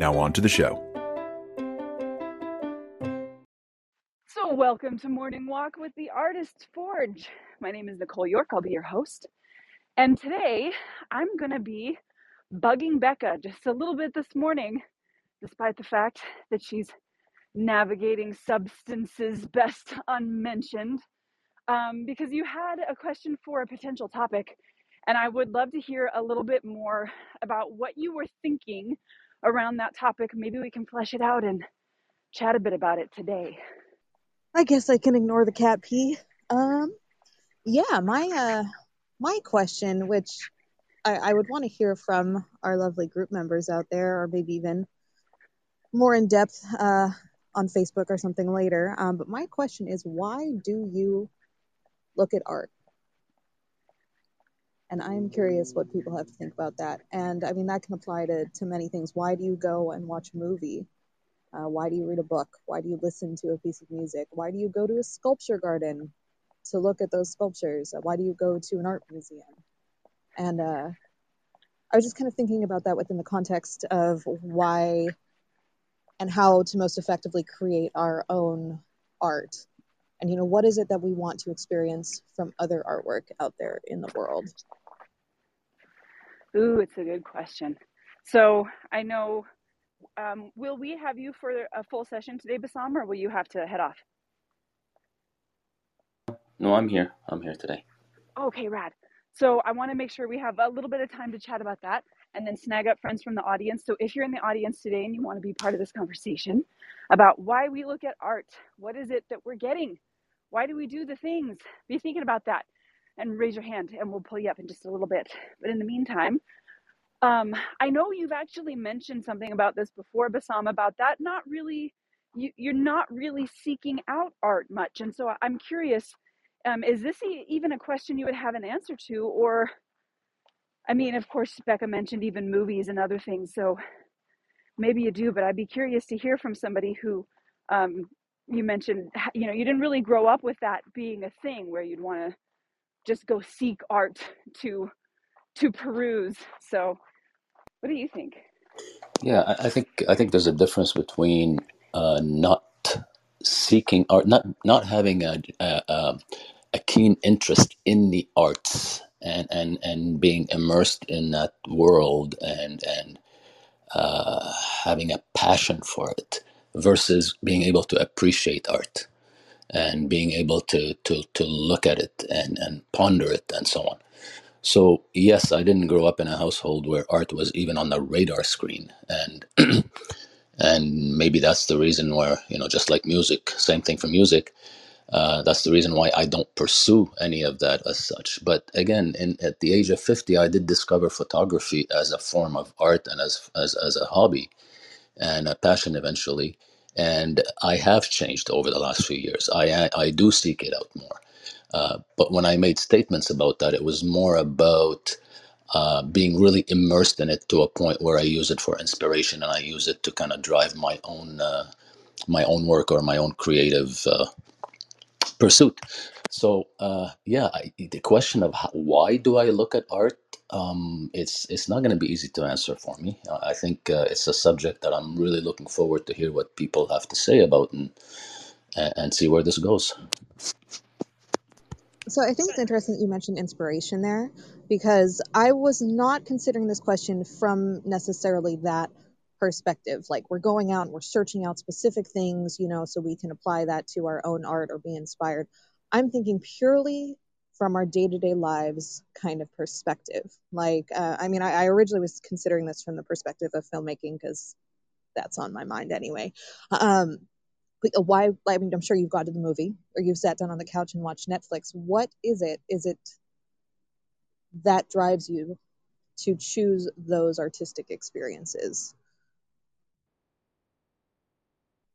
Now on to the show. So, welcome to Morning Walk with the Artist's Forge. My name is Nicole York. I'll be your host. And today I'm going to be bugging Bekka just a little bit this morning, despite the fact that she's navigating substances best unmentioned um, because you had a question for a potential topic, and I would love to hear a little bit more about what you were thinking around that topic. Maybe we can flesh it out and chat a bit about it today. I guess I can ignore the cat pee. Um, yeah, my uh, my question, which I, I would want to hear from our lovely group members out there, or maybe even more in depth uh, on Facebook or something later. Um, but my question is, why do you look at art. And I'm curious what people have to think about that. And I mean, that can apply to, to many things. Why do you go and watch a movie? Uh, why do you read a book? Why do you listen to a piece of music? Why do you go to a sculpture garden to look at those sculptures? Why do you go to an art museum? And uh, I was just kind of thinking about that within the context of why and how to most effectively create our own art and you know what is it that we want to experience from other artwork out there in the world ooh it's a good question. So i know um, will we have you for a full session today Bassam or will you have to head off? No i'm here. I'm here today. Okay rad. So i want to make sure we have a little bit of time to chat about that and then snag up friends from the audience. So if you're in the audience today and you want to be part of this conversation about why we look at art what is it that we're getting? Why do we do the things? Be thinking about that and raise your hand and we'll pull you up in just a little bit. But in the meantime, um, I know you've actually mentioned something about this before, Bassam, about that not really, you, you're not really seeking out art much. And so I'm curious, um, is this even a question you would have an answer to? Or, I mean, of course, Bekka mentioned even movies and other things. So maybe you do, but I'd be curious to hear from somebody who um, you mentioned you know you didn't really grow up with that being a thing where you'd want to just go seek art to to peruse so what do you think? Yeah i, I think i think there's a difference between uh, not seeking art not not having a, a, a keen interest in the arts and and and being immersed in that world and and uh, having a passion for it versus being able to appreciate art and being able to to to look at it and and ponder it and so on. So yes, I didn't grow up in a household where art was even on the radar screen, and and maybe that's the reason where you know just like music, same thing for music. Uh, that's the reason why I don't pursue any of that as such. But again, in, at the age of fifty, I did discover photography as a form of art and as as, as a hobby and a passion eventually. And I have changed over the last few years. I I do seek it out more. Uh, but when I made statements about that, it was more about uh, being really immersed in it to a point where I use it for inspiration and I use it to kind of drive my own uh, my own work or my own creative uh, pursuit. So uh, yeah, I, the question of how, why do I look at art? Um, it's it's not going to be easy to answer for me. Uh, I think uh, it's a subject that I'm really looking forward to hear what people have to say about and and see where this goes. So I think it's interesting that you mentioned inspiration there because I was not considering this question from necessarily that perspective. Like we're going out and we're searching out specific things, you know, so we can apply that to our own art or be inspired. I'm thinking purely from our day to day lives kind of perspective. Like, uh, I mean, I, I, originally was considering this from the perspective of filmmaking because that's on my mind anyway. Um, uh, why? I mean, I'm sure you've gone to the movie or you've sat down on the couch and watched Netflix. What is it? Is it that drives you to choose those artistic experiences?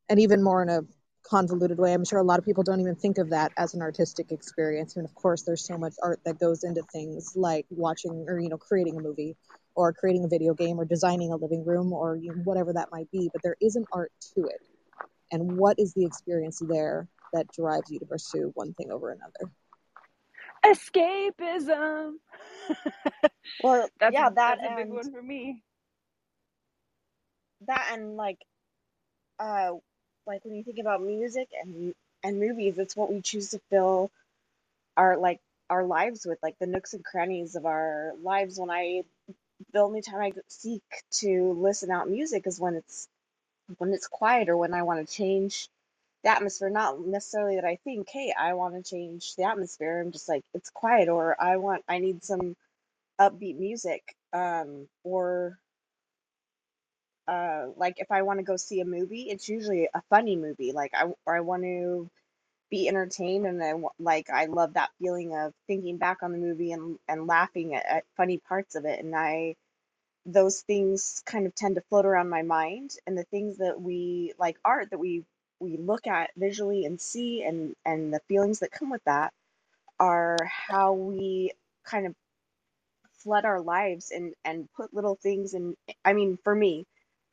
and even more in a convoluted way. I'm sure a lot of people don't even think of that as an artistic experience. And of course, there's so much art that goes into things like watching or, you know, creating a movie or creating a video game or designing a living room or you know, whatever that might be. But there is an art to it. And what is the experience there that drives you to pursue one thing over another? Escapism. Well, that's yeah, a, that that's a big one for me. that and like uh like when you think about music and and movies, it's what we choose to fill our like our lives with, like the nooks and crannies of our lives. When I the only time I seek to listen out music is when it's when it's quiet or when I want to change the atmosphere. Not necessarily that I think, hey, I want to change the atmosphere. I'm just like it's quiet, or I want I need some upbeat music, um, or uh, like if I want to go see a movie, it's usually a funny movie. Like I or I want to be entertained, and I like I love that feeling of thinking back on the movie and and laughing at, at funny parts of it. And I those things kind of tend to float around my mind, and the things that we like art that we we look at visually and see, and and the feelings that come with that are how we kind of flood our lives and and put little things in i mean for me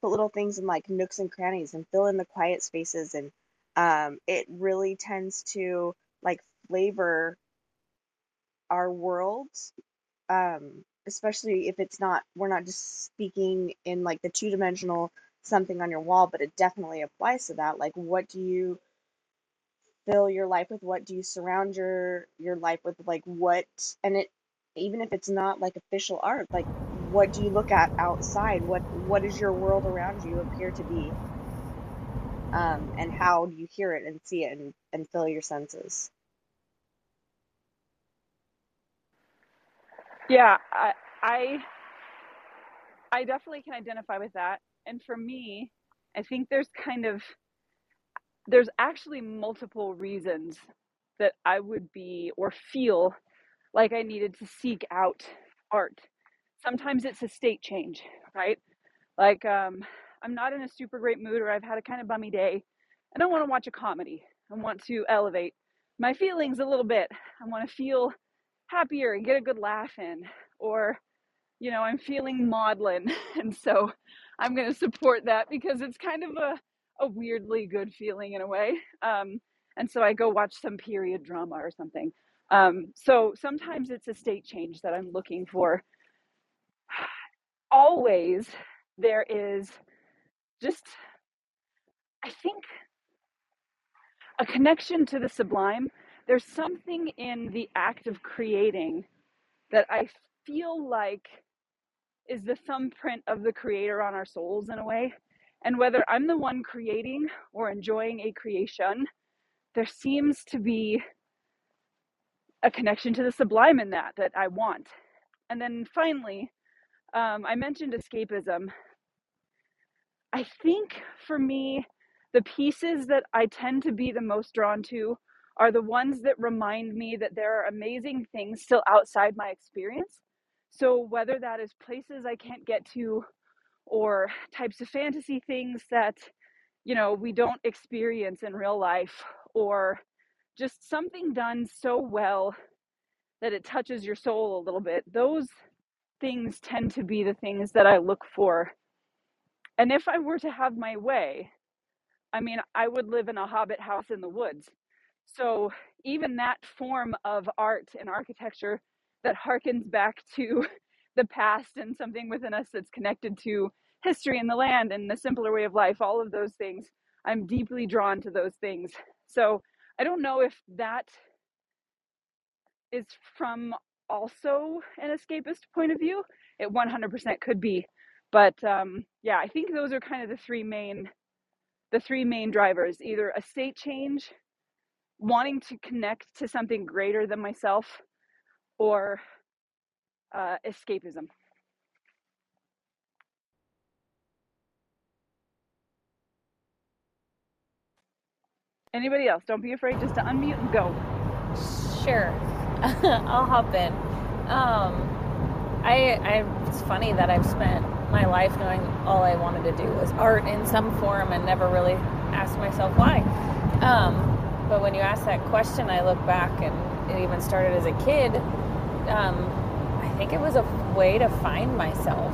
put little things in like nooks and crannies and fill in the quiet spaces and um it really tends to like flavor our world um especially if it's not we're not just speaking in like the two dimensional something on your wall but it definitely applies to that. Like what do you fill your life with? What do you surround your your life with? Like what and it even if it's not like official art like what do you look at outside what what does your world around you appear to be um and how do you hear it and see it and, and fill your senses Yeah, I, I I definitely can identify with that. And for me, I think there's kind of there's actually multiple reasons that I would be or feel like I needed to seek out art. Sometimes it's a state change, right? Like um I'm not in a super great mood or I've had a kind of bummy day. I don't want to watch a comedy. I want to elevate my feelings a little bit. I want to feel happier and get a good laugh in or you know, I'm feeling maudlin. And so I'm going to support that because it's kind of a, a weirdly good feeling in a way. Um, and so I go watch some period drama or something. Um, so sometimes it's a state change that I'm looking for. Always there is just, I think, a connection to the sublime. There's something in the act of creating that I feel like is the thumbprint of the creator on our souls in a way. And whether I'm the one creating or enjoying a creation, there seems to be a connection to the sublime in that that I want. And then finally, um, I mentioned escapism. I think for me, the pieces that I tend to be the most drawn to are the ones that remind me that there are amazing things still outside my experience. So, whether that is places I can't get to or types of fantasy things that you know we don't experience in real life or just something done so well that it touches your soul a little bit those things tend to be the things that i look for and if i were to have my way i mean i would live in a hobbit house in the woods so even that form of art and architecture that harkens back to the past and something within us that's connected to history and the land and the simpler way of life, all of those things, I'm deeply drawn to those things. So I don't know if that is from also an escapist point of view. It 100% could be, but um, yeah, I think those are kind of the three main the three main drivers: either a state change, wanting to connect to something greater than myself, or uh, escapism. Anybody else? Don't be afraid just to unmute and go. Sure, I'll hop in. Um, I, I, it's funny that I've spent my life knowing all I wanted to do was art in some form and never really asked myself why. Um, but when you ask that question, I look back and it even started as a kid. Um, I think it was a way to find myself.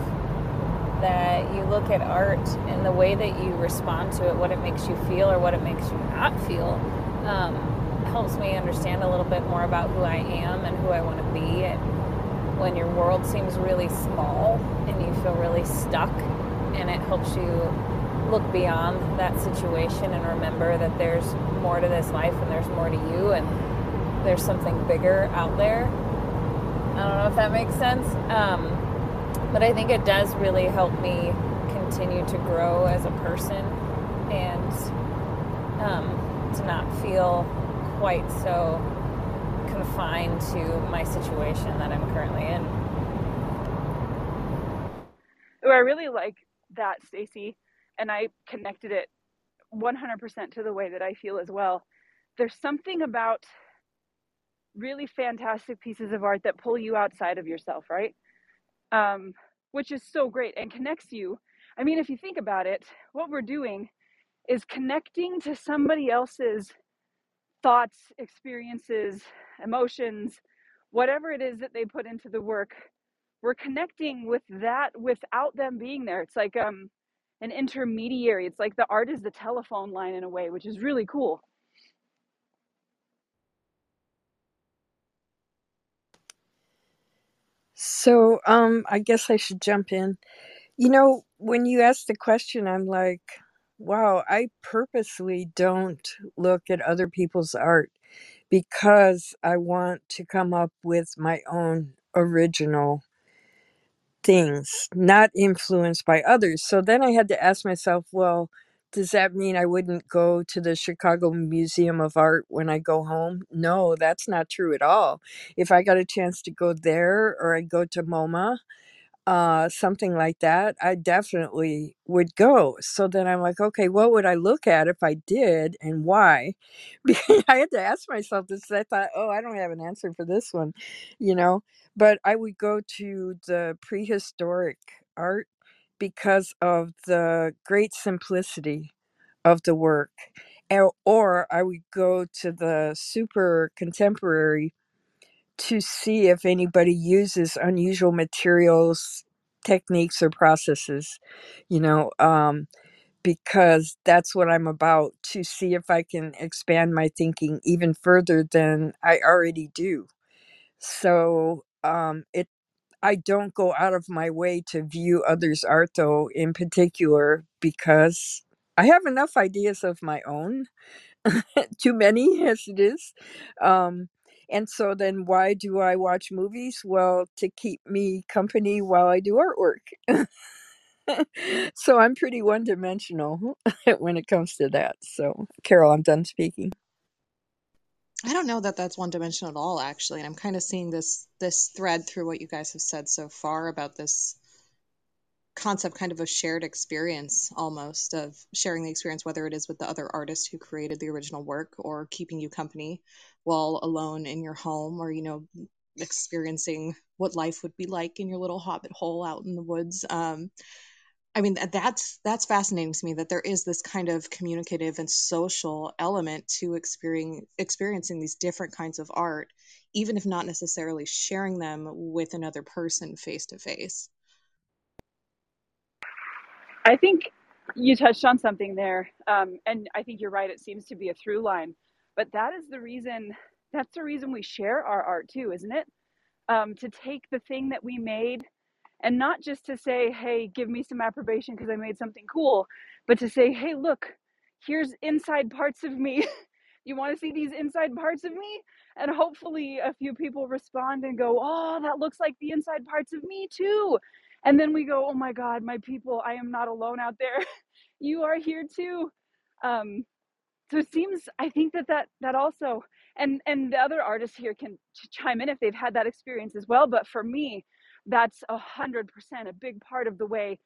That you look at art and the way that you respond to it, what it makes you feel or what it makes you not feel, um, helps me understand a little bit more about who I am and who I want to be. And when your world seems really small and you feel really stuck, and it helps you look beyond that situation and remember that there's more to this life and there's more to you and there's something bigger out there. I don't know if that makes sense. Um, but I think it does really help me continue to grow as a person and um, to not feel quite so confined to my situation that I'm currently in. Oh, I really like that, Stacy, and I connected it 100% to the way that I feel as well. There's something about really fantastic pieces of art that pull you outside of yourself, right? Um, which is so great and connects you. I mean, if you think about it, what we're doing is connecting to somebody else's thoughts, experiences, emotions, whatever it is that they put into the work. We're connecting with that without them being there. It's like um, an intermediary. It's like the art is the telephone line in a way, which is really cool. So, um, I guess I should jump in. You know, when you ask the question, I'm like, wow, I purposely don't look at other people's art because I want to come up with my own original things, not influenced by others. So then I had to ask myself, well, does that mean I wouldn't go to the Chicago Museum of Art when I go home? No, that's not true at all. If I got a chance to go there or I go to MoMA, uh, something like that, I definitely would go. So then I'm like, okay, what would I look at if I did and why? Because I had to ask myself this. I thought, oh, I don't have an answer for this one, you know. But I would go to the prehistoric art because of the great simplicity of the work. Or or I would go to the super contemporary to see if anybody uses unusual materials, techniques, or processes, you know, um, because that's what I'm about to see if I can expand my thinking even further than I already do. So um, it, I don't go out of my way to view others' art, though, in particular, because I have enough ideas of my own too many as it is. Um, and so then why do I watch movies? Well, to keep me company while I do artwork. so I'm pretty one dimensional when it comes to that. So, Carol, I'm done speaking. I don't know that that's one dimensional at all, actually. And I'm kind of seeing this this thread through what you guys have said so far about this concept kind of a shared experience almost of sharing the experience whether it is with the other artist who created the original work or keeping you company while alone in your home or you know experiencing what life would be like in your little hobbit hole out in the woods um, i mean that's that's fascinating to me that there is this kind of communicative and social element to experiencing experiencing these different kinds of art even if not necessarily sharing them with another person face to face I think you touched on something there, um, and I think you're right. It seems to be a through line, but that is the reason. That's the reason we share our art too, isn't it? Um, to take the thing that we made, and not just to say, "Hey, give me some approbation because I made something cool," but to say, "Hey, look, here's inside parts of me. you want to see these inside parts of me?" And hopefully, a few people respond and go, "Oh, that looks like the inside parts of me too." and then we go oh my god my people i am not alone out there you are here too um so it seems i think that that that also and and the other artists here can ch- chime in if they've had that experience as well but for me that's a hundred percent a big part of the way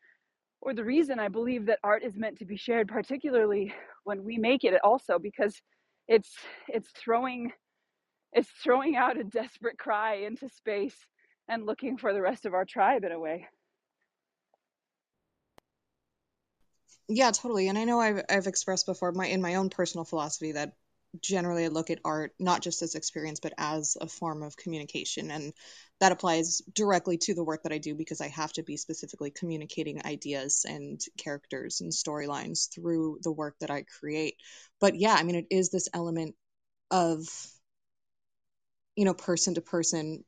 or the reason i believe that art is meant to be shared particularly when we make it also because it's it's throwing it's throwing out a desperate cry into space and looking for the rest of our tribe in a way Yeah, totally. And I know I've I've expressed before my in my own personal philosophy that generally I look at art not just as experience but as a form of communication and that applies directly to the work that I do because I have to be specifically communicating ideas and characters and storylines through the work that I create. But yeah, I mean it is this element of you know person to person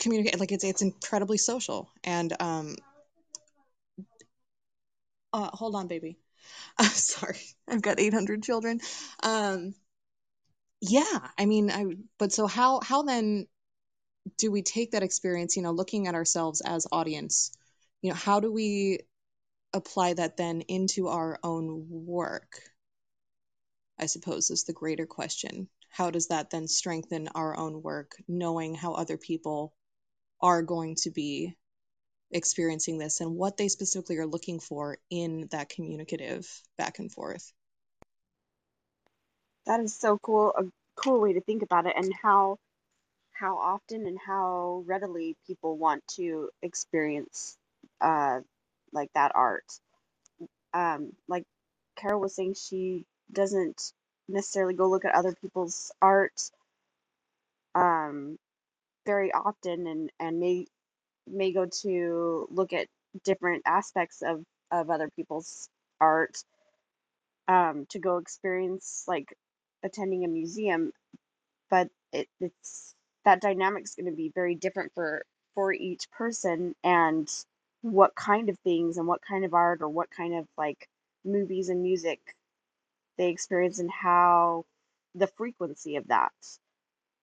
communicate like it's it's incredibly social and um uh hold on baby. Uh, sorry. I've got 800 children. Um yeah i mean i but so how how then do we take that experience you know looking at ourselves as audience? You know how do we apply that then into our own work? I suppose is the greater question. How does that then strengthen our own work knowing how other people are going to be experiencing this and what they specifically are looking for in that communicative back and forth. That is so cool, a cool way to think about it, and how how often and how readily people want to experience uh like that art. Um, like Carol was saying, she doesn't necessarily go look at other people's art um very often and and may may go to look at different aspects of of other people's art um to go experience like attending a museum but it, it's that dynamic's going to be very different for for each person and what kind of things and what kind of art or what kind of like movies and music they experience and how the frequency of that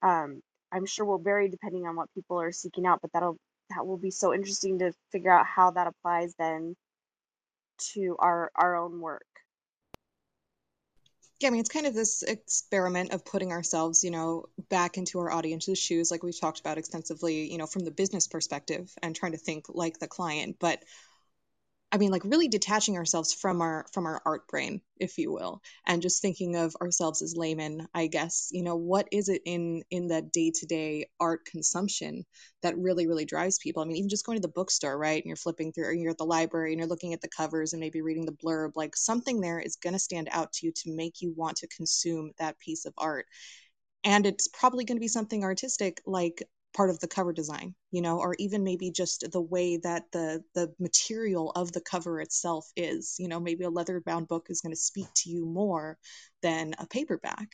um i'm sure will vary depending on what people are seeking out but that'll that will be so interesting to figure out how that applies then to our our own work Yeah, I mean, it's kind of this experiment of putting ourselves, you know, back into our audience's shoes, like we've talked about extensively, you know, from the business perspective and trying to think like the client. But I mean, like really detaching ourselves from our from our art brain, if you will, and just thinking of ourselves as laymen, I guess. You know, what is it in in that day to day art consumption that really really drives people? I mean, even just going to the bookstore, right? And you're flipping through, or you're at the library and you're looking at the covers and maybe reading the blurb. Like something there is going to stand out to you to make you want to consume that piece of art and it's probably going to be something artistic like part of the cover design you know or even maybe just the way that the the material of the cover itself is you know maybe a leather bound book is going to speak to you more than a paperback.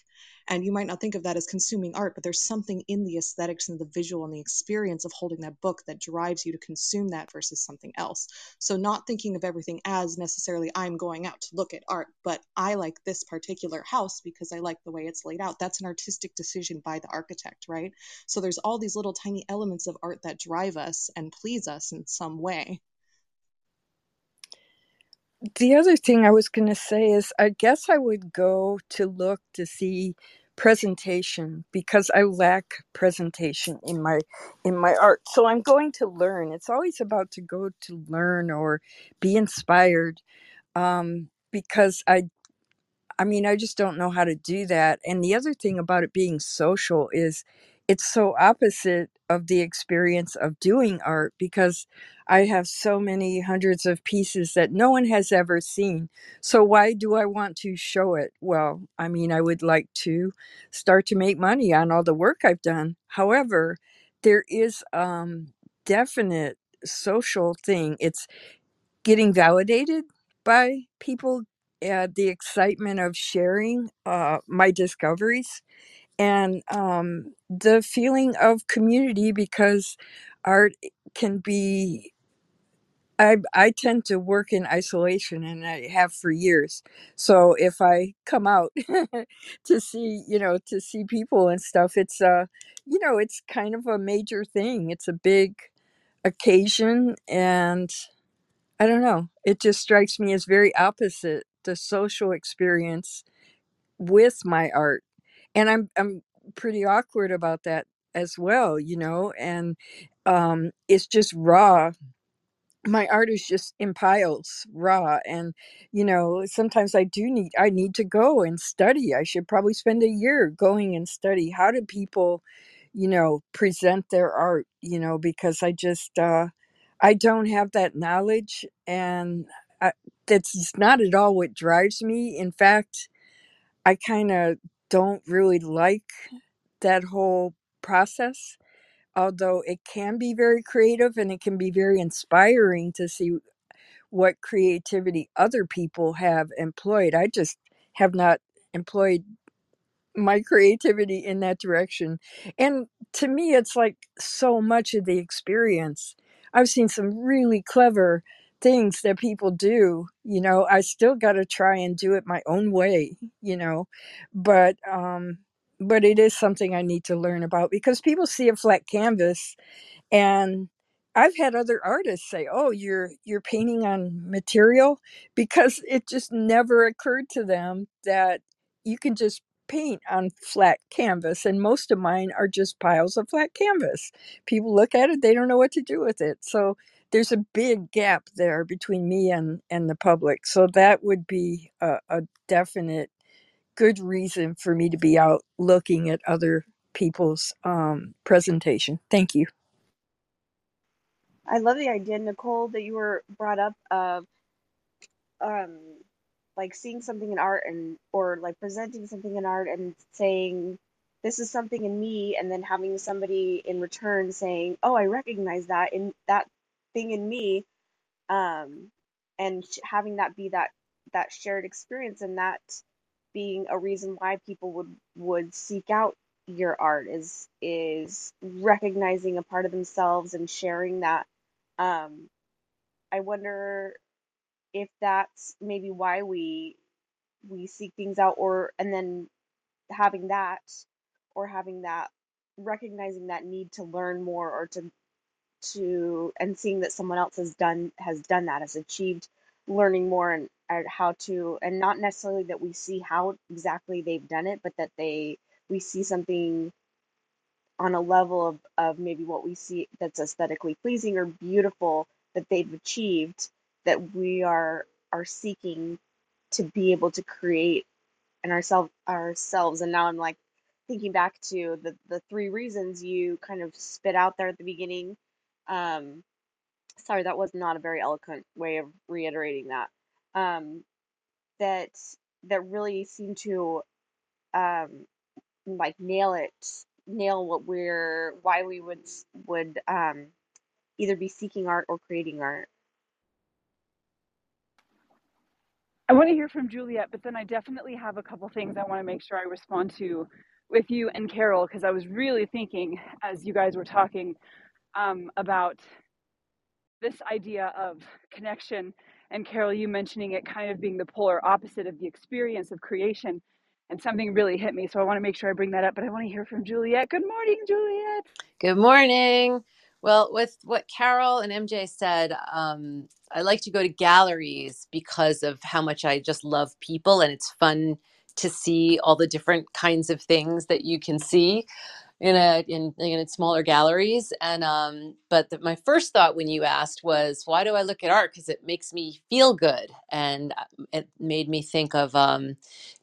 And you might not think of that as consuming art but there's something in the aesthetics and the visual and the experience of holding that book that drives you to consume that versus something else. So not thinking of everything as necessarily i'm going out to look at art but i like this particular house because i like the way it's laid out. That's an artistic decision by the architect right? So there's all these little tiny elements of art that drive us and please us in some way The other thing I was going to say is I guess I would go to look to see presentation because I lack presentation in my in my art. So I'm going to learn. It's always about to go to learn or be inspired um because I I mean, I just don't know how to do that. And the other thing about it being social is it's so opposite of the experience of doing art because I have so many hundreds of pieces that no one has ever seen. So why do I want to show it? Well, I mean, I would like to start to make money on all the work I've done. However, there is um definite social thing. It's getting validated by people uh, the excitement of sharing uh, my discoveries and um, the feeling of community because art can be I, I tend to work in isolation and I have for years. So if I come out to see, you know, to see people and stuff, it's uh you know, it's kind of a major thing. It's a big occasion and I don't know. It just strikes me as very opposite the social experience with my art. And I'm I'm pretty awkward about that as well, you know, and um it's just raw. My art is just in piles, raw and you know, sometimes I do need I need to go and study. I should probably spend a year going and study how do people, you know, present their art, you know, because I just uh I don't have that knowledge and I, that's not at all what drives me. In fact, I kind of don't really like that whole process, although it can be very creative and it can be very inspiring to see what creativity other people have employed. I just have not employed my creativity in that direction. And to me, it's like so much of the experience. I've seen some really clever things that people do. You know, I still got to try and do it my own way, you know, but, um, but it is something I need to learn about because people see a flat canvas and i've had other artists say oh you're you're painting on material because it just never occurred to them that you can just paint on flat canvas and most of mine are just piles of flat canvas people look at it they don't know what to do with it so there's a big gap there between me and and the public so that would be a, a definite good reason for me to be out looking at other people's um, presentation. Thank you. I love the idea, Nicole, that you were brought up of um like seeing something in art and or like presenting something in art and saying this is something in me and then having somebody in return saying, "Oh, I recognize that in that thing in me." Um and having that be that that shared experience and that being a reason why people would would seek out your art is is recognizing a part of themselves and sharing that um, I wonder if that's maybe why we we seek things out or and then having that or having that recognizing that need to learn more or to to and seeing that someone else has done has done that has achieved learning more and, and how to and not necessarily that we see how exactly they've done it but that they we see something on a level of, of maybe what we see that's aesthetically pleasing or beautiful that they've achieved that we are are seeking to be able to create and ourselves ourselves. And now i'm like thinking back to the the three reasons you kind of spit out there at the beginning um sorry that was not a very eloquent way of reiterating that. Um that that really seemed to um like nail it nail what we're why we would would um either be seeking art or creating art. I want to hear from Juliet, but then I definitely have a couple things I want to make sure I respond to with you and Carol because I was really thinking as you guys were talking um, about this idea of connection and Carol, you mentioning it kind of being the polar opposite of the experience of creation. And something really hit me. So I want to make sure I bring that up. But I want to hear from Juliet. Good morning, Juliet. Good morning. Well, with what Carol and MJ said, um, I like to go to galleries because of how much I just love people and it's fun to see all the different kinds of things that you can see in a in, in smaller galleries and um but the, my first thought when you asked was why do i look at art? Because it makes me feel good and uh, it made me think of um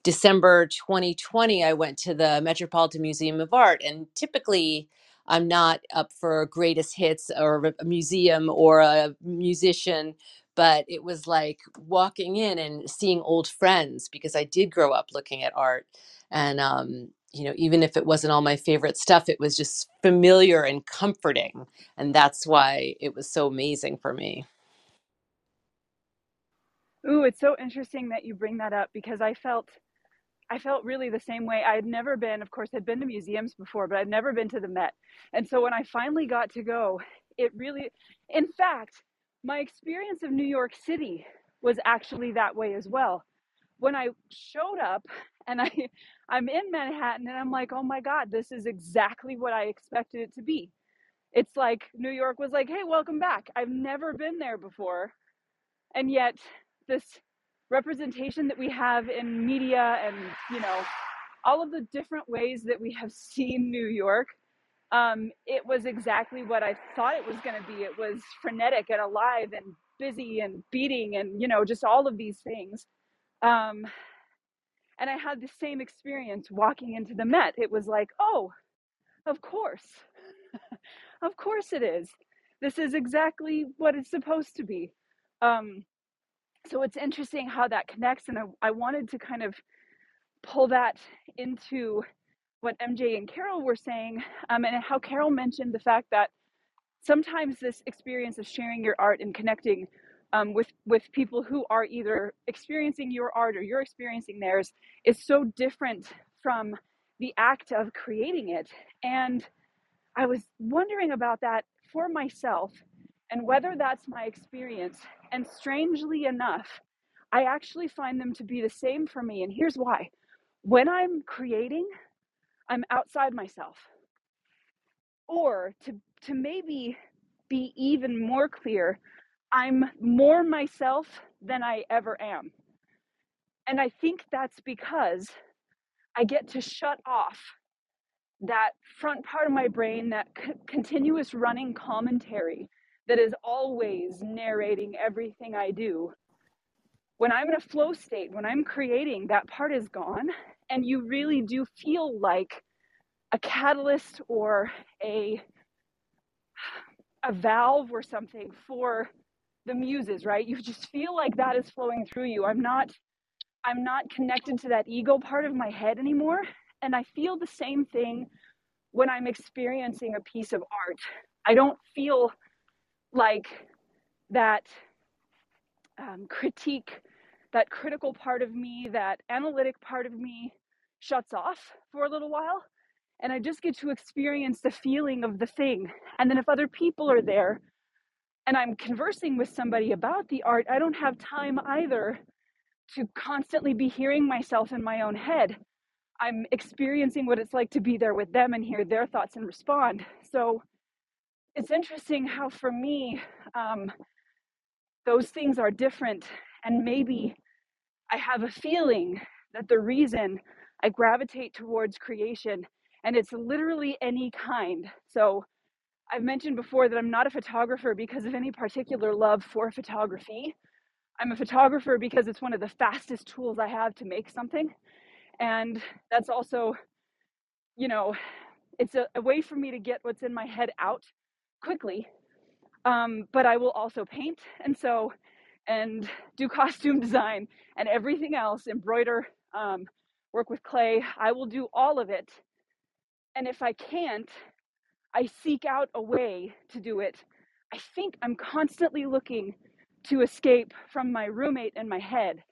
december 2020 i went to the metropolitan museum of art and typically i'm not up for greatest hits or a museum or a musician but it was like walking in and seeing old friends because i did grow up looking at art and um you know, even if it wasn't all my favorite stuff, it was just familiar and comforting. And that's why it was so amazing for me. Ooh, it's so interesting that you bring that up because I felt I felt really the same way. I had never been, of course, I'd been to museums before, but I'd never been to the Met. And so when I finally got to go, it really, in fact, my experience of New York City was actually that way as well. When I showed up and I, I'm in Manhattan and I'm like, oh my God, this is exactly what I expected it to be. It's like New York was like, hey, welcome back. I've never been there before. And yet, this representation that we have in media and, you know, all of the different ways that we have seen New York, um, it was exactly what I thought it was going to be. It was frenetic and alive and busy and beating and, you know, just all of these things. Um, and I had the same experience walking into the Met. It was like, oh, of course. of course it is. This is exactly what it's supposed to be. Um, So it's interesting how that connects. And I, I wanted to kind of pull that into what MJ and Carol were saying, um, and how Carol mentioned the fact that sometimes this experience of sharing your art and connecting um, with with people who are either experiencing your art or you're experiencing theirs is so different from the act of creating it. And i was wondering about that for myself and whether that's my experience. And strangely enough i actually find them to be the same for me and here's why. When i'm creating i'm outside myself. Or to to maybe be even more clear i'm more myself than i ever am. And i think that's because i get to shut off that front part of my brain that c- continuous running commentary that is always narrating everything i do. When i'm in a flow state when i'm creating that part is gone and you really do feel like a catalyst or a a valve or something for the muses right? You just feel like that is flowing through you. I'm not i'm not connected to that ego part of my head anymore. And i feel the same thing when i'm experiencing a piece of art. I don't feel like that um, critique that critical part of me that analytic part of me shuts off for a little while. And i just get to experience the feeling of the thing. And then if other people are there and I'm conversing with somebody about the art, I don't have time either to constantly be hearing myself in my own head. I'm experiencing what it's like to be there with them and hear their thoughts and respond. So it's interesting how, for me, um, those things are different. And maybe I have a feeling that the reason I gravitate towards creation, and it's literally any kind. So I've mentioned before that I'm not a photographer because of any particular love for photography. I'm a photographer because it's one of the fastest tools I have to make something. And that's also, you know, it's a, a way for me to get what's in my head out quickly. Um, but I will also paint and sew and do costume design and everything else, embroider, um, work with clay. I will do all of it. And if I can't, I seek out a way to do it. I think I'm constantly looking to escape from my roommate and my head.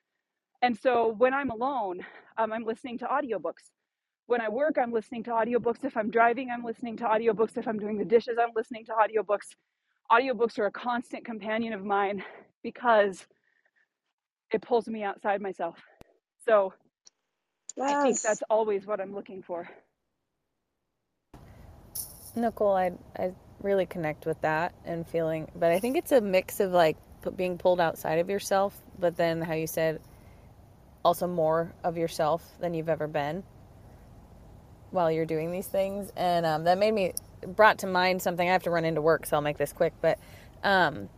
And so when I'm alone, um, I'm listening to audiobooks. When I work, I'm listening to audiobooks. If I'm driving, I'm listening to audiobooks. If I'm doing the dishes, I'm listening to audiobooks. Audiobooks are a constant companion of mine because it pulls me outside myself. So I think that's always what I'm looking for. Nicole, I I really connect with that and feeling, but I think it's a mix of like being pulled outside of yourself, but then how you said also more of yourself than you've ever been while you're doing these things, and um, that made me brought to mind something. I have to run into work, so I'll make this quick, but um,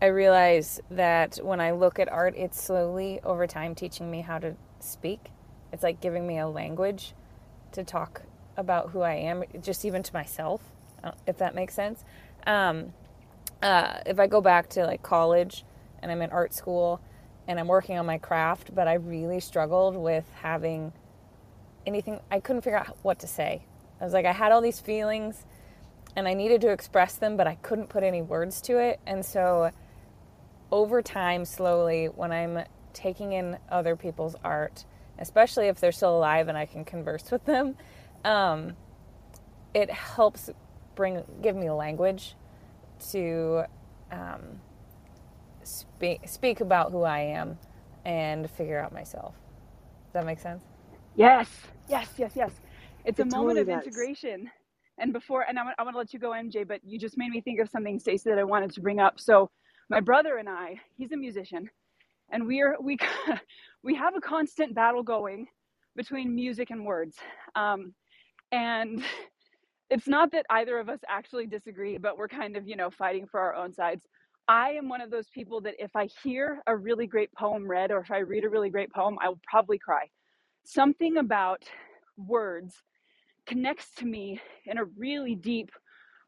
I realize that when I look at art, it's slowly over time teaching me how to speak. It's like giving me a language to talk about who I am, just even to myself, uh, if that makes sense. Um, uh, if I go back to like college and I'm in art school and I'm working on my craft, but I really struggled with having anything, I couldn't figure out what to say. I was like, I had all these feelings and I needed to express them, but I couldn't put any words to it. And so over time, slowly, when I'm taking in other people's art, especially if they're still alive and I can converse with them, um, it helps bring give me language to um, speak speak about who I am and figure out myself. Does that make sense? Yes, yes, yes, yes. It's a It moment of does. integration. And before, and I want, I'm going to let you go, MJ, but you just made me think of something, Stacey, that I wanted to bring up. So, my brother and I, he's a musician, and we're we we have a constant battle going between music and words. Um, and it's not that either of us actually disagree, but we're kind of, you know, fighting for our own sides. I am one of those people that if I hear a really great poem read or if I read a really great poem, I will probably cry. Something about words connects to me in a really deep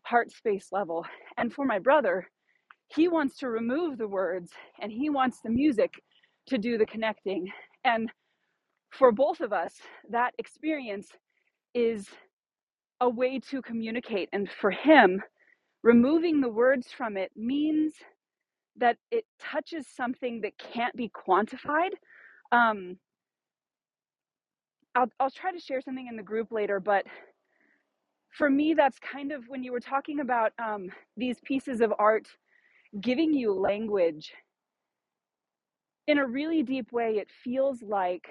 heart space level. And for my brother, he wants to remove the words and he wants the music to do the connecting. And for both of us, that experience is a way to communicate. And for him, removing the words from it means that it touches something that can't be quantified. Um, I'll, I'll try to share something in the group later, but for me, that's kind of when you were talking about um, these pieces of art giving you language in a really deep way, it feels like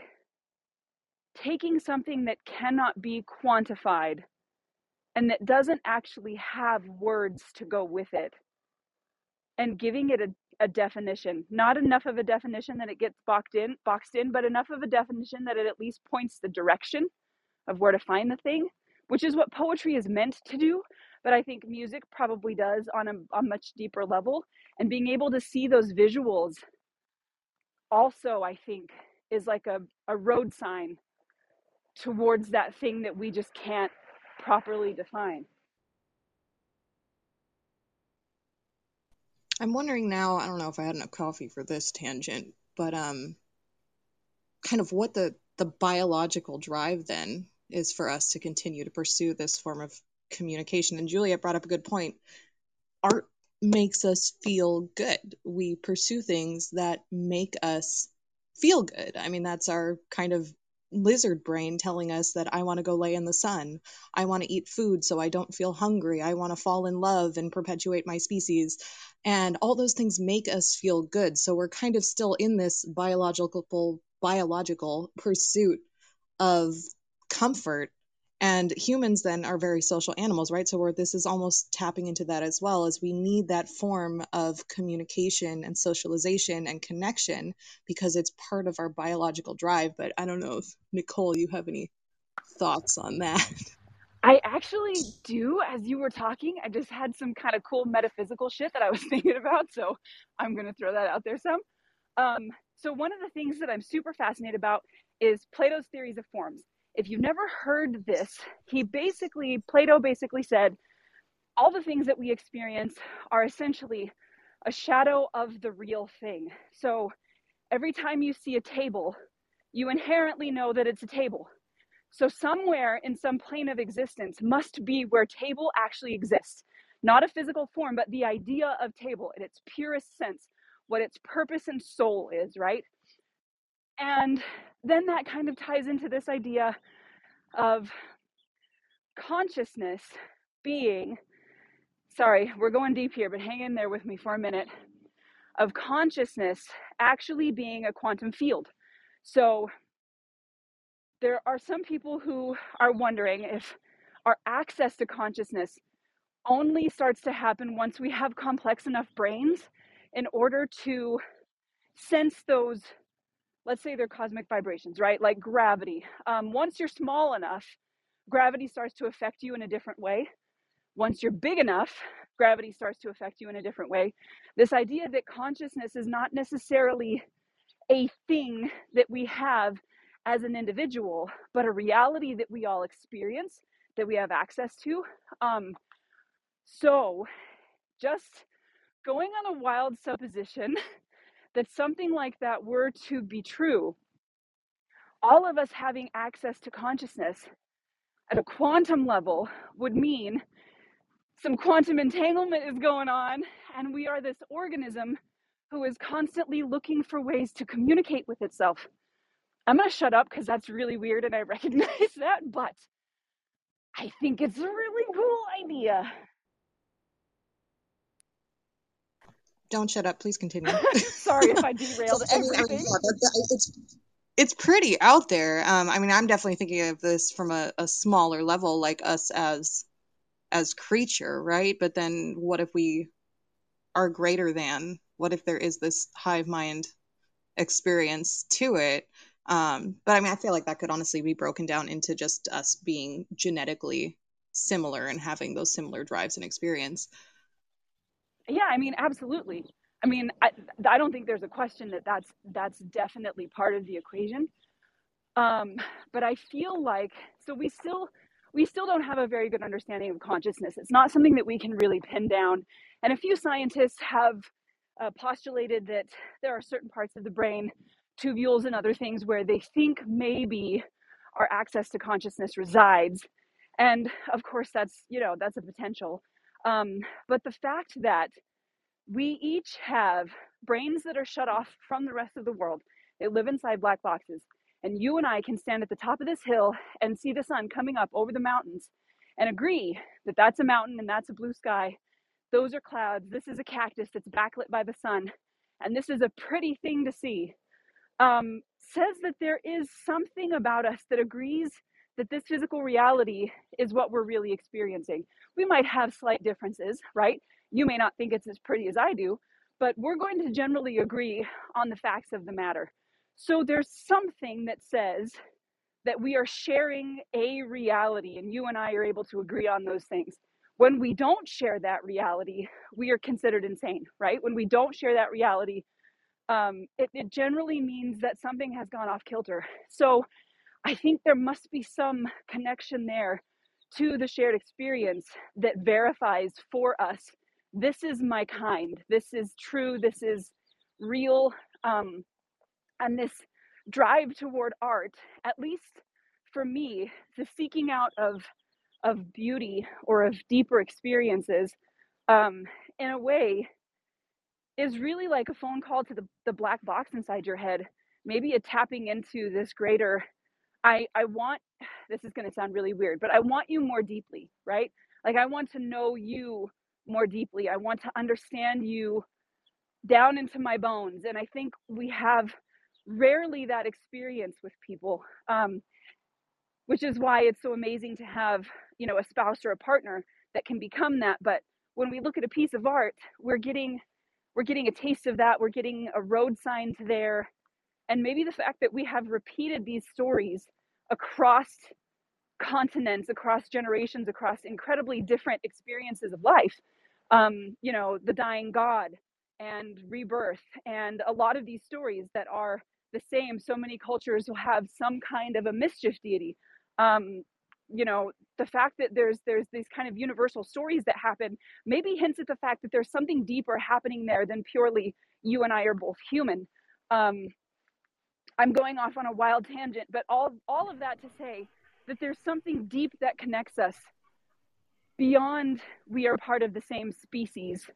taking something that cannot be quantified and that doesn't actually have words to go with it and giving it a, a definition. Not enough of a definition that it gets boxed in boxed in but enough of a definition that it at least points the direction of where to find the thing which is what poetry is meant to do. But i think music probably does on a, a much deeper level. And being able to see those visuals also i think is like a, a road sign towards that thing that we just can't properly define I'm wondering now, I don't know if I had enough coffee for this tangent, but um kind of what the the biological drive then is for us to continue to pursue this form of communication. And Juliet brought up a good point. Art makes us feel good. We pursue things that make us feel good. I mean, that's our kind of lizard brain telling us that I want to go lay in the sun. I want to eat food so I don't feel hungry. I want to fall in love and perpetuate my species. And all those things make us feel good. So we're kind of still in this biological biological pursuit of comfort and humans then are very social animals right so this is almost tapping into that as well as we need that form of communication and socialization and connection because it's part of our biological drive but i don't know if nicole you have any thoughts on that I actually do. As you were talking, I just had some kind of cool metaphysical shit that I was thinking about. So I'm going to throw that out there some. Um, so, one of the things that I'm super fascinated about is Plato's theories of forms. If you've never heard this, he basically, Plato basically said, all the things that we experience are essentially a shadow of the real thing. So, every time you see a table, you inherently know that it's a table. So, somewhere in some plane of existence must be where table actually exists. Not a physical form, but the idea of table in its purest sense, what its purpose and soul is, right? And then that kind of ties into this idea of consciousness being, sorry, we're going deep here, but hang in there with me for a minute, of consciousness actually being a quantum field. So there are some people who are wondering if our access to consciousness only starts to happen once we have complex enough brains in order to sense those let's say they're cosmic vibrations right? Like gravity. Um, once you're small enough gravity starts to affect you in a different way. Once you're big enough gravity starts to affect you in a different way. This idea that consciousness is not necessarily a thing that we have as an individual, but a reality that we all experience, that we have access to. Um, so, just going on a wild supposition that something like that were to be true, all of us having access to consciousness at a quantum level would mean some quantum entanglement is going on, and we are this organism who is constantly looking for ways to communicate with itself. I'm going to shut up because that's really weird and I recognize that, but I think it's a really cool idea. Don't shut up please continue Sorry if I derailed I mean, I mean, everything. yeah, that, that, it's it's pretty out there. Um, I mean, I'm definitely thinking of this from a, a smaller level, like us as as creature, right? But then, what if we are greater than? What if there is this hive mind experience to it? Um, but I mean, I feel like that could honestly be broken down into just us being genetically similar and having those similar drives and experience. Yeah, I mean, absolutely. I mean, I, I don't think there's a question that that's that's definitely part of the equation. Um, but I feel like so we still we still don't have a very good understanding of consciousness. It's not something that we can really pin down. And a few scientists have uh, postulated that there are certain parts of the brain, tubules and other things, where they think maybe our access to consciousness resides. And of course, that's you know that's a potential. Um, but the fact that we each have brains that are shut off from the rest of the world, they live inside black boxes, and you and I can stand at the top of this hill and see the sun coming up over the mountains, and agree that that's a mountain and that's a blue sky. Those are clouds. This is a cactus that's backlit by the sun, and this is a pretty thing to see um, says that there is something about us that agrees that this physical reality is what we're really experiencing. We might have slight differences, right? You may not think it's as pretty as I do, but we're going to generally agree on the facts of the matter. So there's something that says that we are sharing a reality, and you and I are able to agree on those things. When we don't share that reality, we are considered insane, right? When we don't share that reality, um, it, it generally means that something has gone off kilter. So I think there must be some connection there to the shared experience that verifies for us this is my kind, this is true, this is real. Um, and this drive toward art, at least for me, the seeking out of of beauty or of deeper experiences, um, in a way, is really like a phone call to the, the black box inside your head maybe a tapping into this greater i i want this is going to sound really weird but i want you more deeply right like i want to know you more deeply i want to understand you down into my bones and i think we have rarely that experience with people um, which is why it's so amazing to have you know a spouse or a partner that can become that but when we look at a piece of art we're getting we're getting a taste of that. We're getting a road sign to there. And maybe the fact that we have repeated these stories across continents, across generations, across incredibly different experiences of life. Um, you know, the dying God and rebirth, and a lot of these stories that are the same. So many cultures will have some kind of a mischief deity. Um, you know the fact that there's there's these kind of universal stories that happen maybe hints at the fact that there's something deeper happening there than purely you and I are both human. Um, I'm going off on a wild tangent, but all all of that to say that there's something deep that connects us beyond we are part of the same species.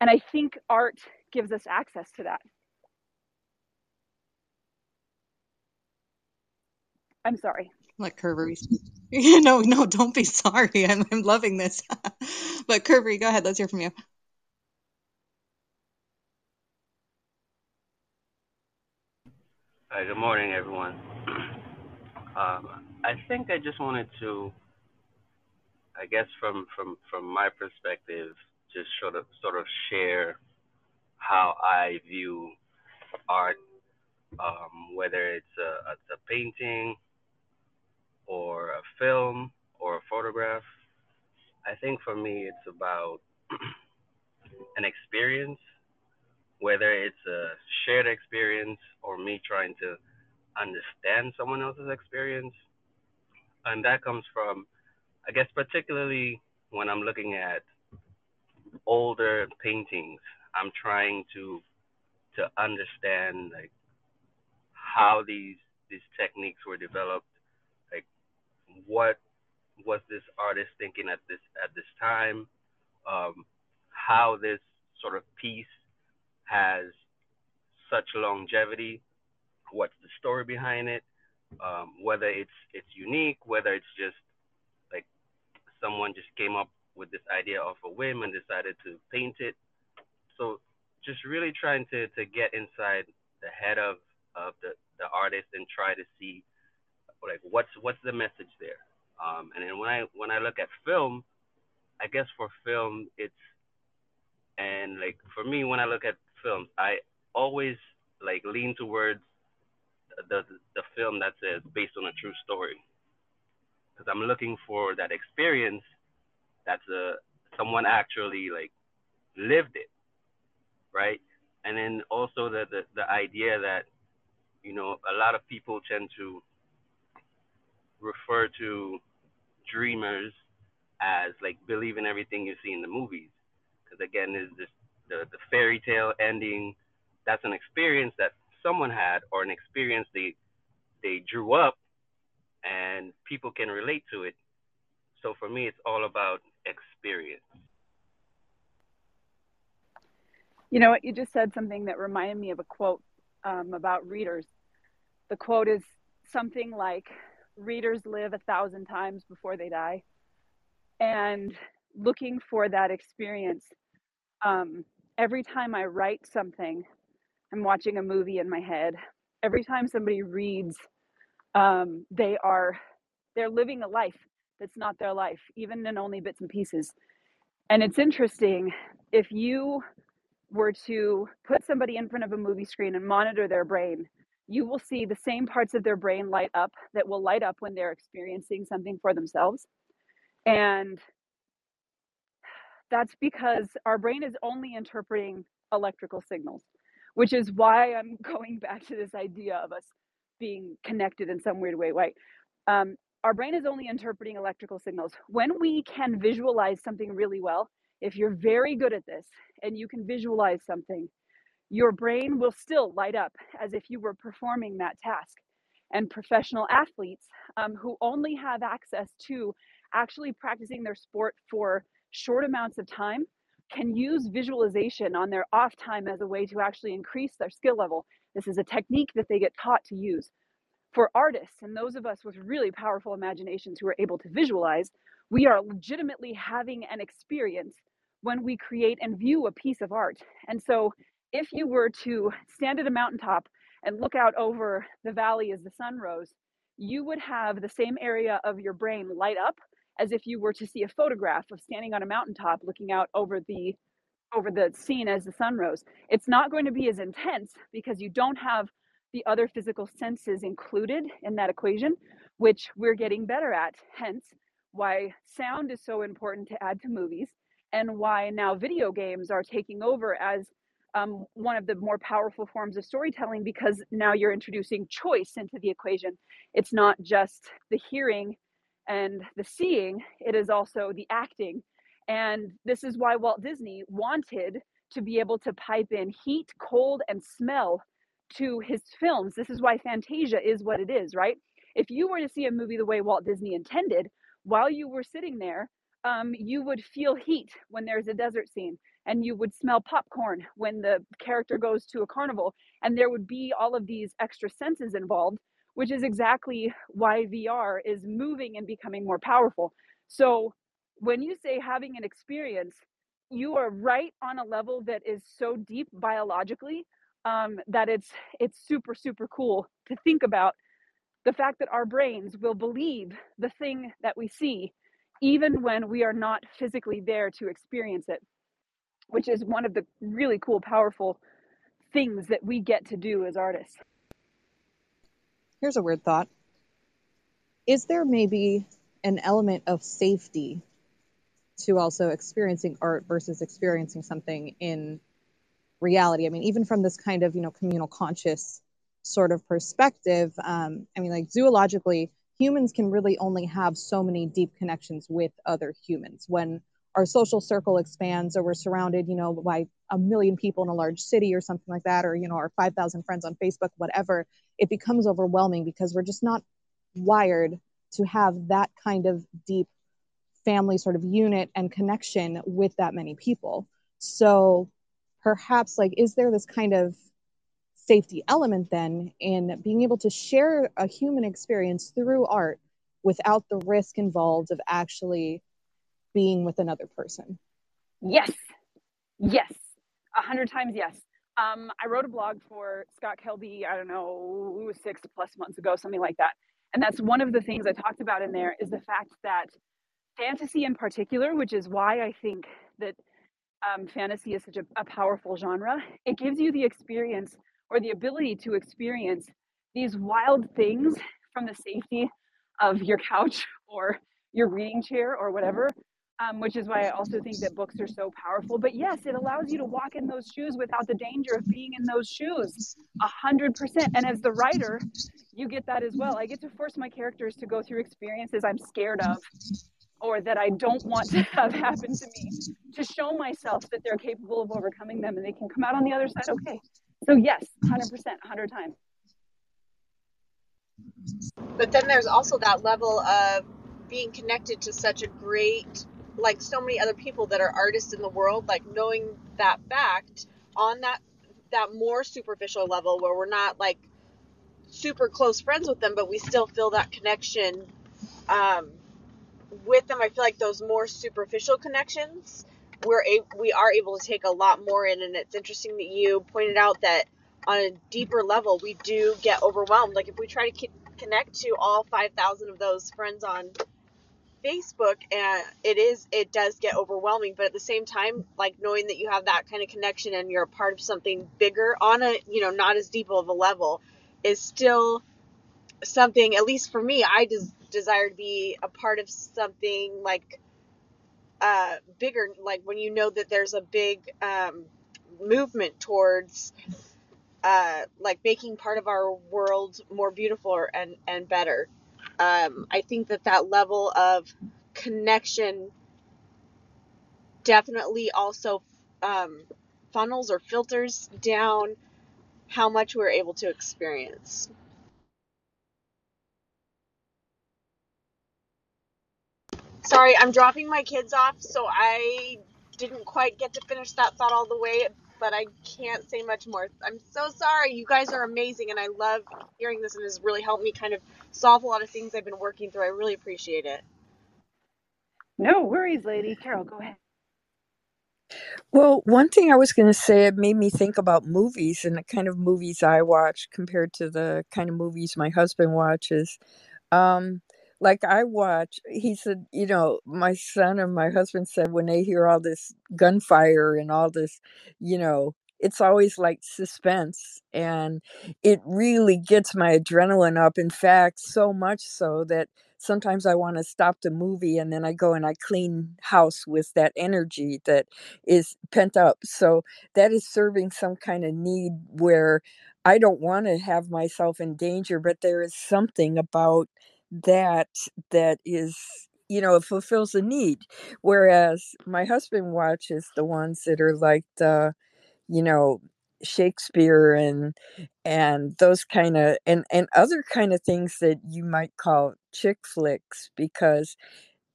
And I think art gives us access to that. I'm sorry. Let Curvery. no, no, don't be sorry. I'm, I'm loving this. but Curvery, go ahead. Let's hear from you. Hi, good morning, everyone. Um, I think I just wanted to, I guess, from from from my perspective, just sort of sort of share how I view art, um, whether it's a, it's a painting or a film or a photograph. I think for me, it's about an experience, whether it's a shared experience or me trying to understand someone else's experience. And that comes from, I guess, particularly when I'm looking at older paintings, I'm trying to to understand like how these these techniques were developed like what was this artist thinking at this at this time, um, how this sort of piece has such longevity, what's the story behind it, um, whether it's it's unique, whether it's just like someone just came up with this idea off a whim and decided to paint it. So just really trying to to get inside the head of of the the artist and try to see like what's what's the message there? Um, and then when I when I look at film, I guess for film it's and like for me when I look at films, I always like lean towards the the film that says uh, based on a true story because I'm looking for that experience that's a uh, someone actually like lived it, right? And then also the, the the idea that you know a lot of people tend to refer to dreamers as like believing everything you see in the movies. Because again, is this the the fairy tale ending? That's an experience that someone had or an experience they they drew up, and people can relate to it. So for me, it's all about experience. You know what? You just said something that reminded me of a quote um, about readers. The quote is something like, Readers live a thousand times before they die. And looking for that experience, um, every time I write something, I'm watching a movie in my head. Every time somebody reads, um, they are they're living a life that's not their life, even in only bits and pieces. And it's interesting if you were to put somebody in front of a movie screen and monitor their brain, you will see the same parts of their brain light up that will light up when they're experiencing something for themselves. And that's because our brain is only interpreting electrical signals, which is why I'm going back to this idea of us being connected in some weird way. Right? Um, our brain is only interpreting electrical signals. When we can visualize something really well, if you're very good at this and you can visualize something, your brain will still light up as if you were performing that task. And professional athletes um, who only have access to actually practicing their sport for short amounts of time can use visualization on their off time as a way to actually increase their skill level. This is a technique that they get taught to use. For artists and those of us with really powerful imaginations who are able to visualize, we are legitimately having an experience when we create and view a piece of art. And so, if you were to stand at a mountaintop and look out over the valley as the sun rose, you would have the same area of your brain light up as if you were to see a photograph of standing on a mountaintop looking out over the over the scene as the sun rose. It's not going to be as intense because you don't have the other physical senses included in that equation, which we're getting better at. Hence, why sound is so important to add to movies and why now video games are taking over as um, one of the more powerful forms of storytelling because now you're introducing choice into the equation. It's not just the hearing and the seeing, it is also the acting. And this is why Walt Disney wanted to be able to pipe in heat, cold, and smell to his films. This is why Fantasia is what it is, right? If you were to see a movie the way Walt Disney intended, while you were sitting there, um, you would feel heat when there's a desert scene and you would smell popcorn when the character goes to a carnival and there would be all of these extra senses involved which is exactly why VR is moving and becoming more powerful so when you say having an experience you are right on a level that is so deep biologically um, that it's it's super super cool to think about the fact that our brains will believe the thing that we see even when we are not physically there to experience it, which is one of the really cool, powerful things that we get to do as artists. Here's a weird thought Is there maybe an element of safety to also experiencing art versus experiencing something in reality? I mean, even from this kind of, you know, communal conscious sort of perspective, um, I mean, like zoologically, humans can really only have so many deep connections with other humans when our social circle expands. Or we're surrounded you know by a million people in a large city or something like that or you know our 5000 friends on facebook whatever it becomes overwhelming because we're just not wired to have that kind of deep family sort of unit and connection with that many people. So perhaps like is there this kind of safety element then in being able to share a human experience through art without the risk involved of actually being with another person? Yes. Yes. A hundred times yes. Um, i wrote a blog for scott kelby i don't know six plus months ago something like that. And that's one of the things i talked about in there is the fact that fantasy in particular which is why i think that um, fantasy is such a, a powerful genre it gives you the experience or the ability to experience these wild things from the safety of your couch or your reading chair or whatever um, which is why I also think that books are so powerful. But yes, it allows you to walk in those shoes without the danger of being in those shoes a hundred percent. And as the writer, you get that as well. I get to force my characters to go through experiences I'm scared of or that I don't want to have happen to me to show myself that they're capable of overcoming them and they can come out on the other side okay. So, yes, 100%, 100 times. But then there's also that level of being connected to such a great, like so many other people that are artists in the world, like knowing that fact on that that more superficial level where we're not like super close friends with them, but we still feel that connection um, with them. I feel like those more superficial connections, we're a- we are able to take a lot more in, and it's interesting that you pointed out that on a deeper level, we do get overwhelmed. Like if we try to connect to all five thousand of those friends on Facebook and it is it does get overwhelming but at the same time like knowing that you have that kind of connection and you're a part of something bigger on a you know not as deep of a level is still something at least for me I des- desire to be a part of something like uh bigger like when you know that there's a big um movement towards uh like making part of our world more beautiful and and better um, I think that that level of connection definitely also um, funnels or filters down how much we're able to experience. Sorry, I'm dropping my kids off, so I didn't quite get to finish that thought all the way, but I can't say much more. I'm so sorry. You guys are amazing, and I love hearing this, and has really helped me kind of solve a lot of things I've been working through. I really appreciate it. No worries, lady. Carol, go ahead. Well, one thing I was going to say, it made me think about movies and the kind of movies I watch compared to the kind of movies my husband watches. Um, like I watch, he said, you know, my son and my husband said when they hear all this gunfire and all this, you know, it's always like suspense and it really gets my adrenaline up. In fact, so much so that sometimes I want to stop the movie and then I go and I clean house with that energy that is pent up. So that is serving some kind of need where I don't want to have myself in danger, but there is something about that that is you know it fulfills a need whereas my husband watches the ones that are like the you know shakespeare and and those kind of and and other kind of things that you might call chick flicks because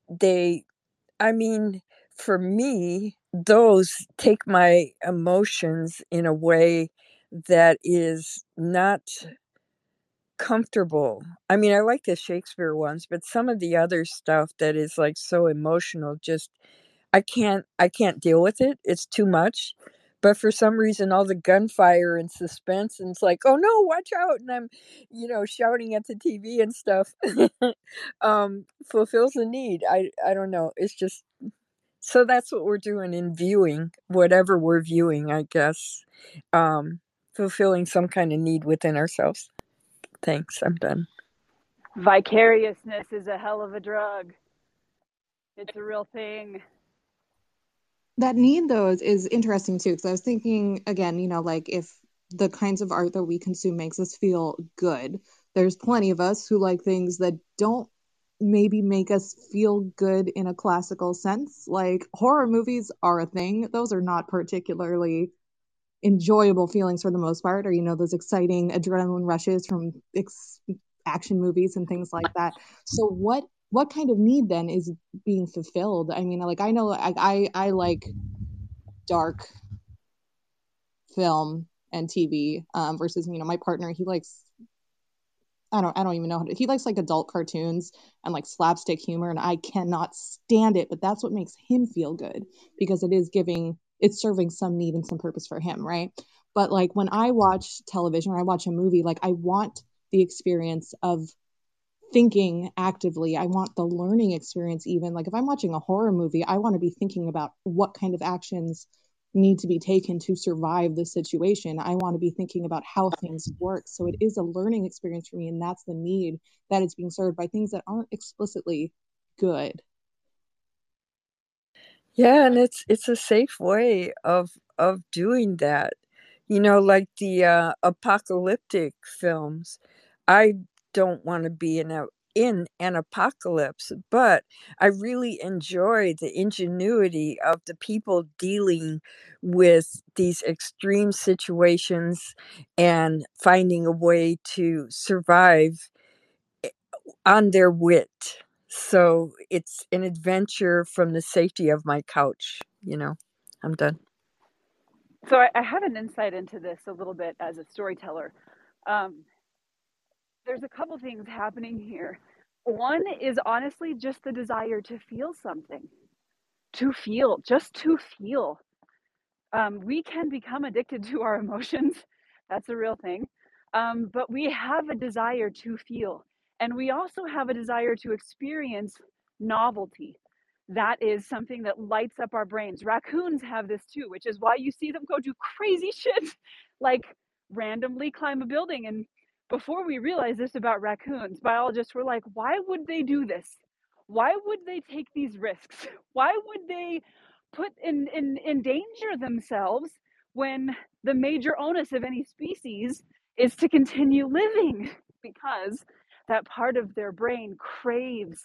they i mean for me those take my emotions in a way that is not comfortable. I mean, I like the Shakespeare ones, but some of the other stuff that is like so emotional just I can't I can't deal with it. It's too much. But for some reason all the gunfire and suspense and it's like, "Oh no, watch out." And I'm, you know, shouting at the TV and stuff. um fulfills the need. I I don't know. It's just so that's what we're doing in viewing, whatever we're viewing, I guess. Um fulfilling some kind of need within ourselves. Thanks. I'm done. Vicariousness is a hell of a drug. It's a real thing. That need, though, is, is interesting too, because I was thinking again, you know, like if the kinds of art that we consume makes us feel good, there's plenty of us who like things that don't maybe make us feel good in a classical sense. Like horror movies are a thing, those are not particularly enjoyable feelings for the most part, or you know those exciting adrenaline rushes from ex- action movies and things like that. So what what kind of need then is being fulfilled? I mean, like I know I I, I like dark film and TV um, versus you know my partner he likes I don't I don't even know how to, he likes like adult cartoons and like slapstick humor and I cannot stand it but that's what makes him feel good because it is giving it's serving some need and some purpose for him, right? But like when I watch television or I watch a movie, like I want the experience of thinking actively. I want the learning experience, even like if I'm watching a horror movie, I want to be thinking about what kind of actions need to be taken to survive the situation. I want to be thinking about how things work. So it is a learning experience for me. And that's the need that is being served by things that aren't explicitly good. Yeah, and it's it's a safe way of of doing that. You know, like the uh, apocalyptic films. I don't want to be in a in an apocalypse, but I really enjoy the ingenuity of the people dealing with these extreme situations and finding a way to survive eh, on their wit. So it's an adventure from the safety of my couch, you know. I'm done. So I, I have an insight into this a little bit as a storyteller. Um, there's a couple things happening here. One is honestly just the desire to feel something, to feel, just to feel. Um, we can become addicted to our emotions. That's a real thing. Um, but we have a desire to feel. And we also have a desire to experience novelty. That is something that lights up our brains. Raccoons have this too, which is why you see them go do crazy shit, like randomly climb a building and before we realized this about raccoons, biologists were like, why would they do this? Why would they take these risks? Why would they put in, in endanger themselves when the major onus of any species is to continue living? Because that part of their brain craves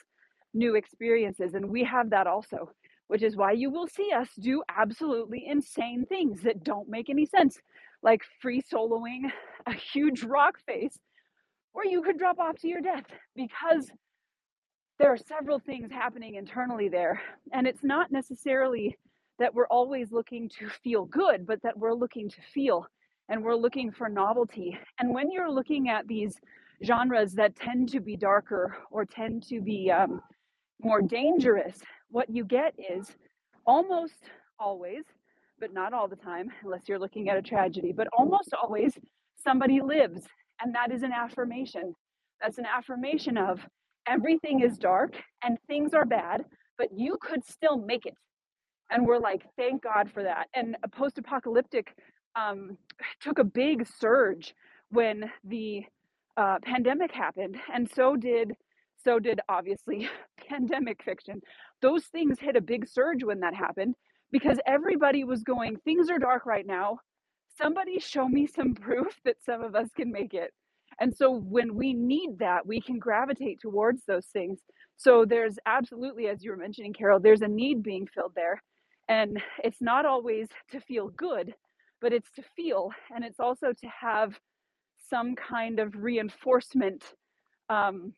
new experiences. And we have that also, which is why you will see us do absolutely insane things that don't make any sense, like free soloing a huge rock face, or you could drop off to your death because there are several things happening internally there. And it's not necessarily that we're always looking to feel good, but that we're looking to feel and we're looking for novelty. And when you're looking at these genres that tend to be darker or tend to be um, more dangerous, what you get is almost always, but not all the time, unless you're looking at a tragedy, but almost always somebody lives. And that is an affirmation. That's an affirmation of everything is dark and things are bad, but you could still make it. And we're like, thank God for that. And a post apocalyptic um, took a big surge when the uh, pandemic happened. And so did so did obviously pandemic fiction. Those things hit a big surge when that happened because everybody was going, things are dark right now. Somebody show me some proof that some of us can make it. And so when we need that, we can gravitate towards those things. So there's absolutely, as you were mentioning, Carol, there's a need being filled there. And it's not always to feel good, but it's to feel. And it's also to have some kind of reinforcement um,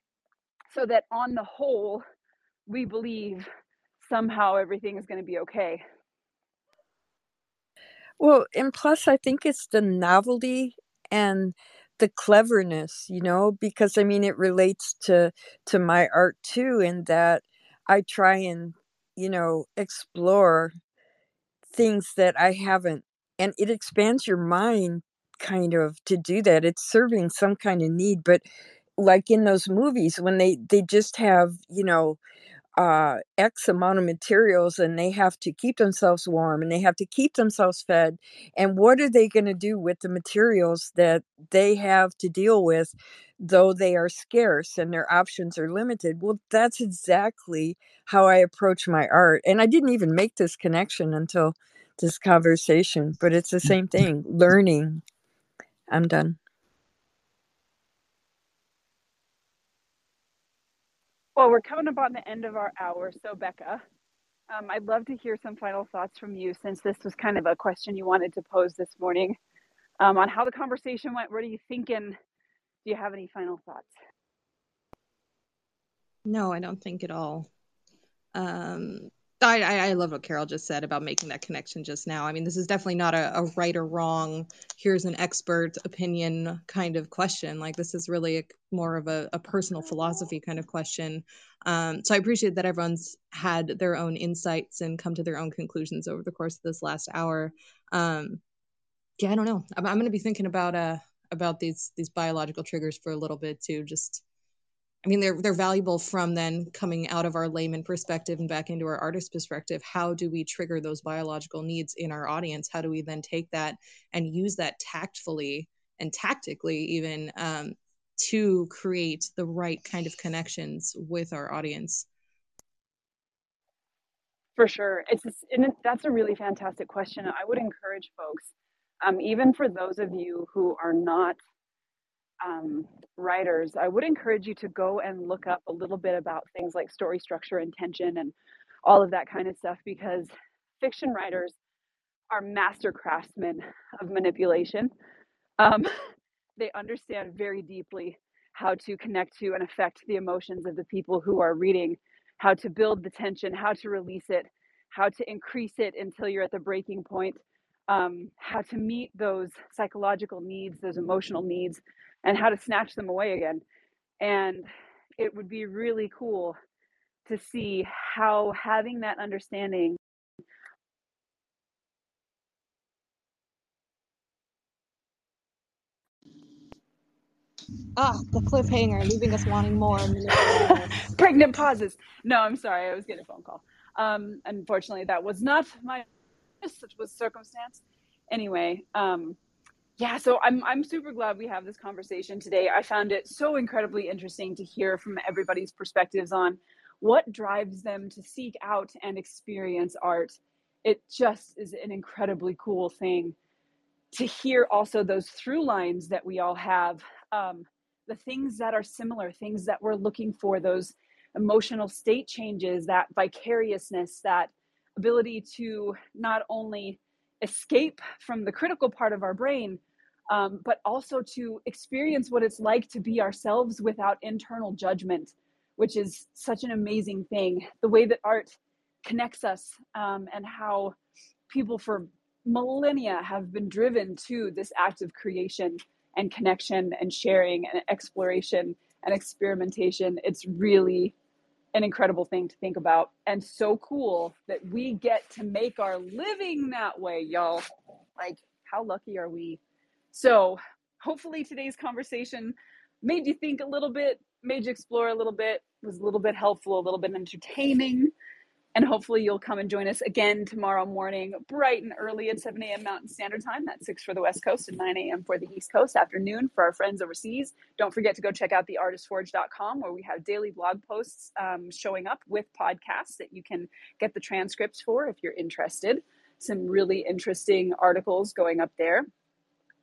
so that on the whole, we believe somehow everything is going to be okay. Well, and plus, I think it's the novelty and the cleverness, you know, because I mean, it relates to to my art too, in that I try and you know explore things that I haven't, and it expands your mind kind of to do that. It's serving some kind of need, but like in those movies when they they just have you know uh x amount of materials and they have to keep themselves warm and they have to keep themselves fed and what are they going to do with the materials that they have to deal with though they are scarce and their options are limited well that's exactly how i approach my art and i didn't even make this connection until this conversation but it's the same thing learning i'm done Well, we're coming up on the end of our hour. So, Bekka, um, I'd love to hear some final thoughts from you since this was kind of a question you wanted to pose this morning um, on how the conversation went. What are you thinking? Do you have any final thoughts? No, I don't think at all. Um, I, I love what Carol just said about making that connection just now. I mean, this is definitely not a, a right or wrong, here's an expert opinion kind of question. Like, this is really a, more of a, a, personal philosophy kind of question. Um, so I appreciate that everyone's had their own insights and come to their own conclusions over the course of this last hour. Um, yeah, I don't know. I'm, I'm going to be thinking about uh about these these biological triggers for a little bit too. Just I mean, they're they're valuable from then coming out of our layman perspective and back into our artist perspective. How do we trigger those biological needs in our audience? How do we then take that and use that tactfully and tactically even um, to create the right kind of connections with our audience? For sure, it's and that's a really fantastic question. I would encourage folks, um, even for those of you who are not um, writers, I would encourage you to go and look up a little bit about things like story structure and tension and all of that kind of stuff because fiction writers are master craftsmen of manipulation. Um, they understand very deeply how to connect to and affect the emotions of the people who are reading, how to build the tension, how to release it, how to increase it until you're at the breaking point, um, how to meet those psychological needs, those emotional needs, and how to snatch them away again. And it would be really cool to see how having that understanding Ah, the cliffhanger, leaving us wanting more. pregnant pauses. No, I'm sorry, I was getting a phone call. Um, unfortunately, that was not my was circumstance. Anyway, um, yeah, so I'm I'm super glad we have this conversation today. I found it so incredibly interesting to hear from everybody's perspectives on what drives them to seek out and experience art. It just is an incredibly cool thing to hear also those through lines that we all have um, the things that are similar things that we're looking for those emotional state changes that vicariousness that ability to not only escape from the critical part of our brain um, but also to experience what it's like to be ourselves without internal judgment which is such an amazing thing the way that art connects us um, and how people for millennia have been driven to this act of creation and connection and sharing and exploration and experimentation. It's really an incredible thing to think about and so cool that we get to make our living that way, y'all. Like, how lucky are we? So, hopefully, today's conversation made you think a little bit, made you explore a little bit, was a little bit helpful, a little bit entertaining. And hopefully, you'll come and join us again tomorrow morning, bright and early at 7 a.m. Mountain Standard Time. That's 6 for the West Coast and 9 a.m. for the East Coast. Afternoon for our friends overseas. Don't forget to go check out theartistforge.com where we have daily blog posts um, showing up with podcasts that you can get the transcripts for if you're interested. Some really interesting articles going up there.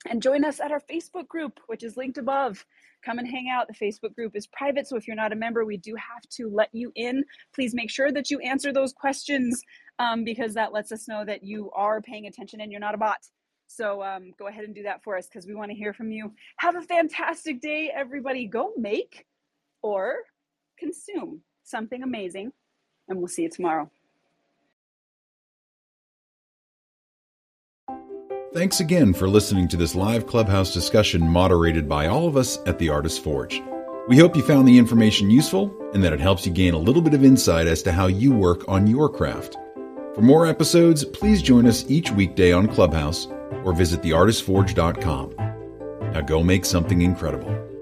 And join us at our Facebook group, which is linked above come and hang out. The Facebook group is private, so if you're not a member, we do have to let you in. Please make sure that you answer those questions um, because that lets us know that you are paying attention and you're not a bot. So um, go ahead and do that for us because we want to hear from you. Have a fantastic day, everybody. Go make or consume something amazing, and we'll see you tomorrow. Thanks again for listening to this live Clubhouse discussion moderated by all of us at the Artist Forge. We hope you found the information useful and that it helps you gain a little bit of insight as to how you work on your craft. For more episodes, please join us each weekday on Clubhouse or visit theartistforge.com. Now go make something incredible.